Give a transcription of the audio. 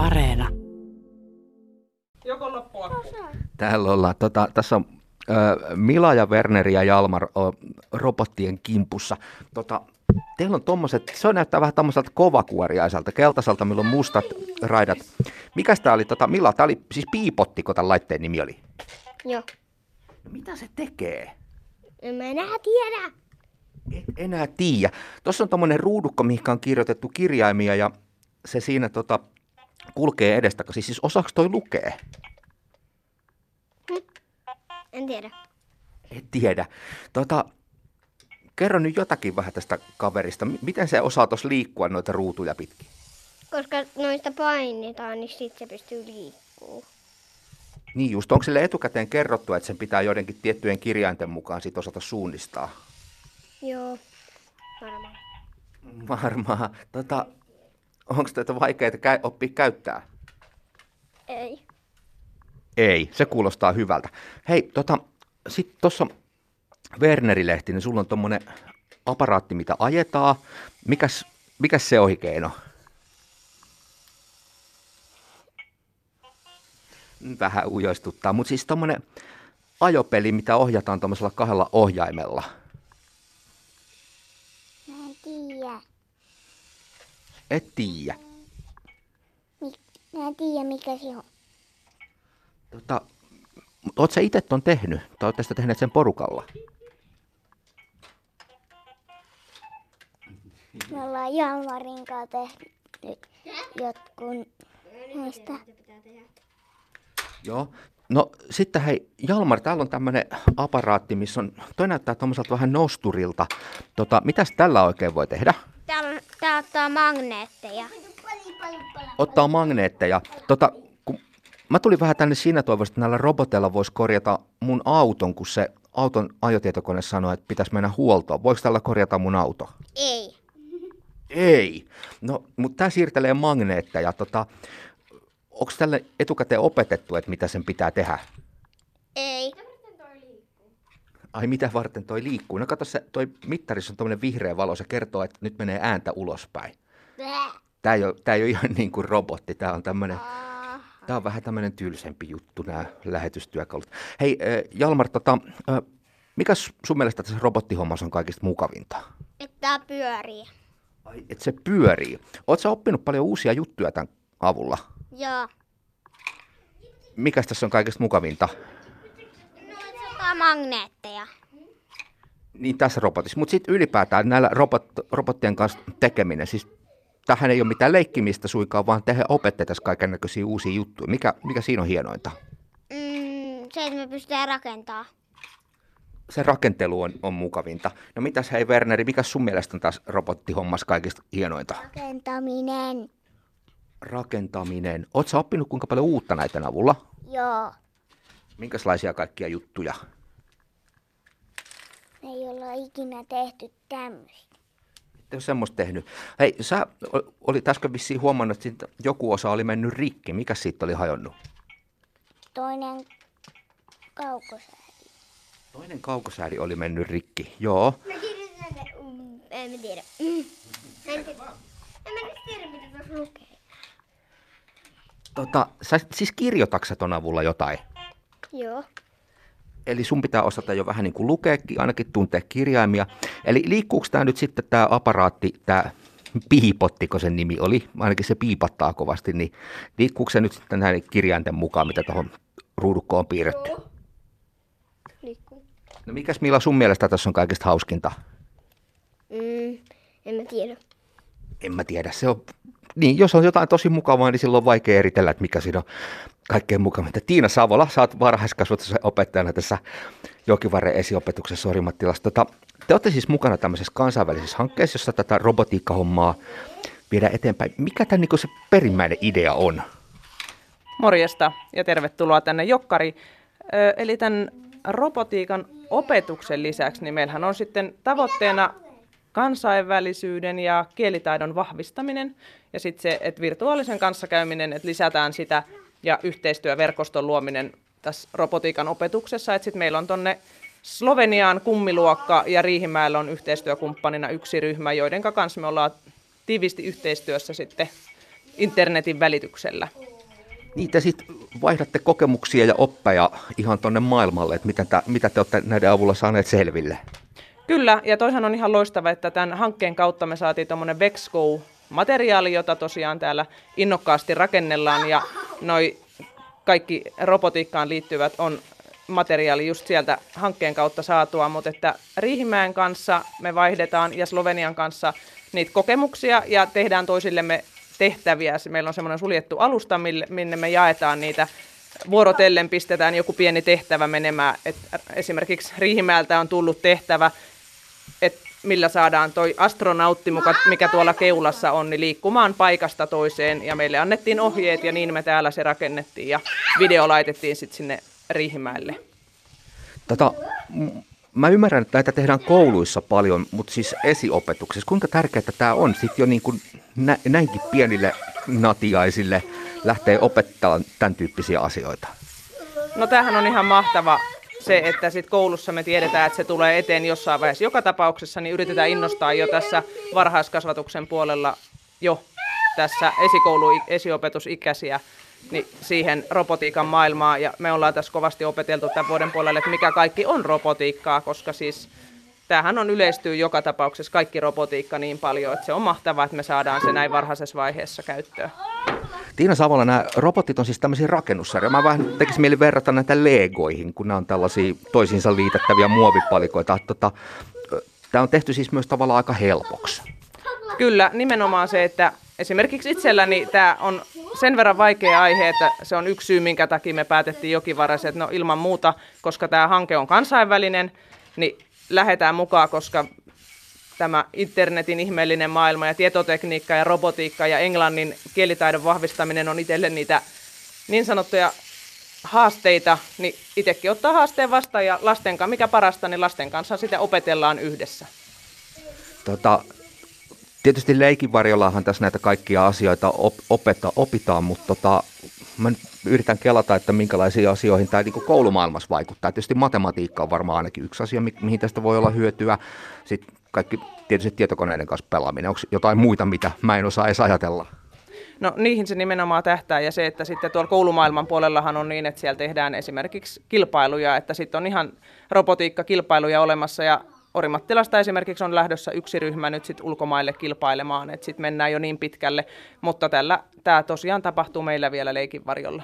Areena. Joko loppua? Täällä ollaan. Tota, tässä on ö, Mila ja Werneri ja Jalmar o, robottien kimpussa. Tota, teillä on tommoset, se näyttää vähän tommoselta kovakuoriaiselta, keltaiselta, millä on mustat raidat. Mikäs tää oli, tota, Mila, tää oli siis piipottiko tämän laitteen nimi oli? Joo. No, mitä se tekee? En mä enää tiedä. Et enää tiedä. Tuossa on tommonen ruudukko, mihin on kirjoitettu kirjaimia ja se siinä tota, kulkee edestä. Siis, siis osaako toi lukee? En tiedä. En tiedä. Tota, kerro nyt jotakin vähän tästä kaverista. Miten se osaa tuossa liikkua noita ruutuja pitkin? Koska noista painitaan, niin sit se pystyy liikkuu. Niin just, onko sille etukäteen kerrottu, että sen pitää joidenkin tiettyjen kirjainten mukaan sit osata suunnistaa? Joo. Varmaan. Varmaan. Tota, onko tätä vaikeaa käy, oppia käyttää? Ei. Ei, se kuulostaa hyvältä. Hei, tota, sitten tuossa Werneri-lehti, niin sulla on tommonen aparaatti, mitä ajetaan. Mikäs, mikäs se oikein on? Vähän ujoistuttaa, mutta siis tommonen ajopeli, mitä ohjataan tuommoisella kahdella ohjaimella. Mä en tiedä. Et tiedä. Mä en tiedä, mikä se on. Tota, oot sä itse ton tehnyt? Tai ootte sitä tehneet sen porukalla? Me ollaan Jalmarin kanssa tehnyt jotkun näistä. Joo. No sitten hei, Jalmar, täällä on tämmöinen aparaatti, missä on, toi näyttää tommoselta vähän nosturilta. Tota, mitäs tällä oikein voi tehdä? Täällä, on, tää ottaa magneetteja. Ottaa magneetteja. Tota, kun mä tulin vähän tänne siinä toivossa, että näillä roboteilla voisi korjata mun auton, kun se auton ajotietokone sanoi, että pitäisi mennä huoltoon. Voiko tällä korjata mun auto? Ei. Ei. No, mutta tämä siirtelee magneetteja. Tota, Onko tälle etukäteen opetettu, että mitä sen pitää tehdä? Ei. Ai mitä varten toi liikkuu? No kato, se, toi mittarissa on tämmöinen vihreä valo, se kertoo, että nyt menee ääntä ulospäin. Tämä ei ole, tää ei ole ihan niin kuin robotti, tämä on tämmöinen, tämä on vähän tämmöinen tylsempi juttu, nämä lähetystyökalut. Hei Jalmar, tota, mikä sun mielestä tässä robottihommassa on kaikista mukavinta? Että tää pyörii. Ai, että se pyörii. Oletko oppinut paljon uusia juttuja tämän avulla? Joo. Mikäs tässä on kaikista mukavinta? Ottaa magneetteja. Niin tässä robotissa, mutta sitten ylipäätään näillä robot, robottien kanssa tekeminen, siis tähän ei ole mitään leikkimistä suinkaan, vaan te opette tässä kaiken näköisiä uusia juttuja. Mikä, mikä siinä on hienointa? Mm, se, että me pystytään rakentamaan. Se rakentelu on, on mukavinta. No mitäs hei Werneri, mikä sun mielestä on taas robottihommassa kaikista hienointa? Rakentaminen. Rakentaminen. Oletko oppinut kuinka paljon uutta näiden avulla? Joo. Minkälaisia kaikkia juttuja? Me ei olla ikinä tehty tämmöistä. Ette ole semmoista tehnyt. Hei, sä olit äsken vissiin huomannut, että siitä joku osa oli mennyt rikki. Mikä siitä oli hajonnut? Toinen kaukosääli. Toinen kaukosääri oli mennyt rikki, joo. Mä kirjoitan ne. Mm, en mä tiedä. Mm. En, tiedä. en mä tiedä, mitä tuossa lukee. Tota, sä siis kirjoitatko ton avulla jotain? Joo. Eli sun pitää osata jo vähän niin kuin lukeekin, ainakin tuntea kirjaimia. Eli liikkuuko tämä nyt sitten tämä aparaatti, tämä piipottiko sen nimi oli, ainakin se piipattaa kovasti, niin liikkuuko se nyt sitten näiden kirjainten mukaan, mitä tuohon ruudukkoon on piirretty? Liikkuu. No mikäs Milla sun mielestä tässä on kaikista hauskinta? Mm, en mä tiedä. En mä tiedä, se on, niin jos on jotain tosi mukavaa, niin silloin on vaikea eritellä, että mikä siinä on kaikkein mukavinta. Tiina Savola, sä oot varhaiskasvatuksen opettajana tässä Jokivarren esiopetuksessa Orimattilassa. Tota, te olette siis mukana tämmöisessä kansainvälisessä hankkeessa, jossa tätä robotiikkahommaa viedään eteenpäin. Mikä tämän niin se perimmäinen idea on? Morjesta ja tervetuloa tänne Jokkari. Ö, Eli tämän robotiikan opetuksen lisäksi, niin meillähän on sitten tavoitteena kansainvälisyyden ja kielitaidon vahvistaminen ja sitten se, että virtuaalisen kanssakäyminen, että lisätään sitä ja yhteistyöverkoston luominen tässä robotiikan opetuksessa, että sitten meillä on tonne Sloveniaan kummiluokka ja Riihimäellä on yhteistyökumppanina yksi ryhmä, joiden kanssa me ollaan tiivisti yhteistyössä sitten internetin välityksellä. Niitä sitten vaihdatte kokemuksia ja oppeja ihan tuonne maailmalle, että mitä, tä, mitä te olette näiden avulla saaneet selville. Kyllä, ja toihan on ihan loistava, että tämän hankkeen kautta me saatiin tuommoinen Vexco-materiaali, jota tosiaan täällä innokkaasti rakennellaan, ja noi kaikki robotiikkaan liittyvät on materiaali just sieltä hankkeen kautta saatua, mutta että Riihimäen kanssa me vaihdetaan ja Slovenian kanssa niitä kokemuksia ja tehdään toisillemme tehtäviä. Meillä on semmoinen suljettu alusta, minne me jaetaan niitä vuorotellen pistetään joku pieni tehtävä menemään. Et esimerkiksi Riihimäeltä on tullut tehtävä, että millä saadaan toi astronautti, mikä tuolla keulassa on, niin liikkumaan paikasta toiseen. Ja meille annettiin ohjeet ja niin me täällä se rakennettiin ja video laitettiin sitten sinne Riihimäelle. Tota, mä ymmärrän, että näitä tehdään kouluissa paljon, mutta siis esiopetuksessa. Kuinka tärkeää tämä on sitten jo niin kuin nä- näinkin pienille natiaisille lähtee opettamaan tämän tyyppisiä asioita? No tämähän on ihan mahtava se, että sit koulussa me tiedetään, että se tulee eteen jossain vaiheessa. Joka tapauksessa niin yritetään innostaa jo tässä varhaiskasvatuksen puolella jo tässä esikoulu, esiopetusikäisiä niin siihen robotiikan maailmaan. Ja me ollaan tässä kovasti opeteltu tämän vuoden puolelle, että mikä kaikki on robotiikkaa, koska siis tämähän on yleistyy joka tapauksessa kaikki robotiikka niin paljon, että se on mahtavaa, että me saadaan se näin varhaisessa vaiheessa käyttöön. Tiina Savola, nämä robotit on siis tämmöisiä rakennussarjoja. Mä vähän tekisin mieli verrata näitä legoihin, kun nämä on tällaisia toisiinsa liitettäviä muovipalikoita. Tota, tämä on tehty siis myös tavallaan aika helpoksi. Kyllä, nimenomaan se, että esimerkiksi itselläni tämä on sen verran vaikea aihe, että se on yksi syy, minkä takia me päätettiin jokivarassa, että no ilman muuta, koska tämä hanke on kansainvälinen, niin lähdetään mukaan, koska tämä internetin ihmeellinen maailma ja tietotekniikka ja robotiikka ja englannin kielitaidon vahvistaminen on itselle niitä niin sanottuja haasteita, niin itsekin ottaa haasteen vastaan ja lasten kanssa, mikä parasta, niin lasten kanssa sitä opetellaan yhdessä. Tota, tietysti leikinvarjollahan tässä näitä kaikkia asioita op, opeta, opitaan, mutta tota, mä yritän kelata, että minkälaisiin asioihin tämä niin koulumaailmassa vaikuttaa. Tietysti matematiikka on varmaan ainakin yksi asia, mihin tästä voi olla hyötyä. Sitten kaikki tietysti tietokoneiden kanssa pelaaminen. Onko jotain muita, mitä mä en osaa edes ajatella? No niihin se nimenomaan tähtää ja se, että sitten tuolla koulumaailman puolellahan on niin, että siellä tehdään esimerkiksi kilpailuja, että sitten on ihan robotiikkakilpailuja olemassa ja Orimattilasta esimerkiksi on lähdössä yksi ryhmä nyt sit ulkomaille kilpailemaan, että sitten mennään jo niin pitkälle, mutta tällä tämä tosiaan tapahtuu meillä vielä leikin varjolla.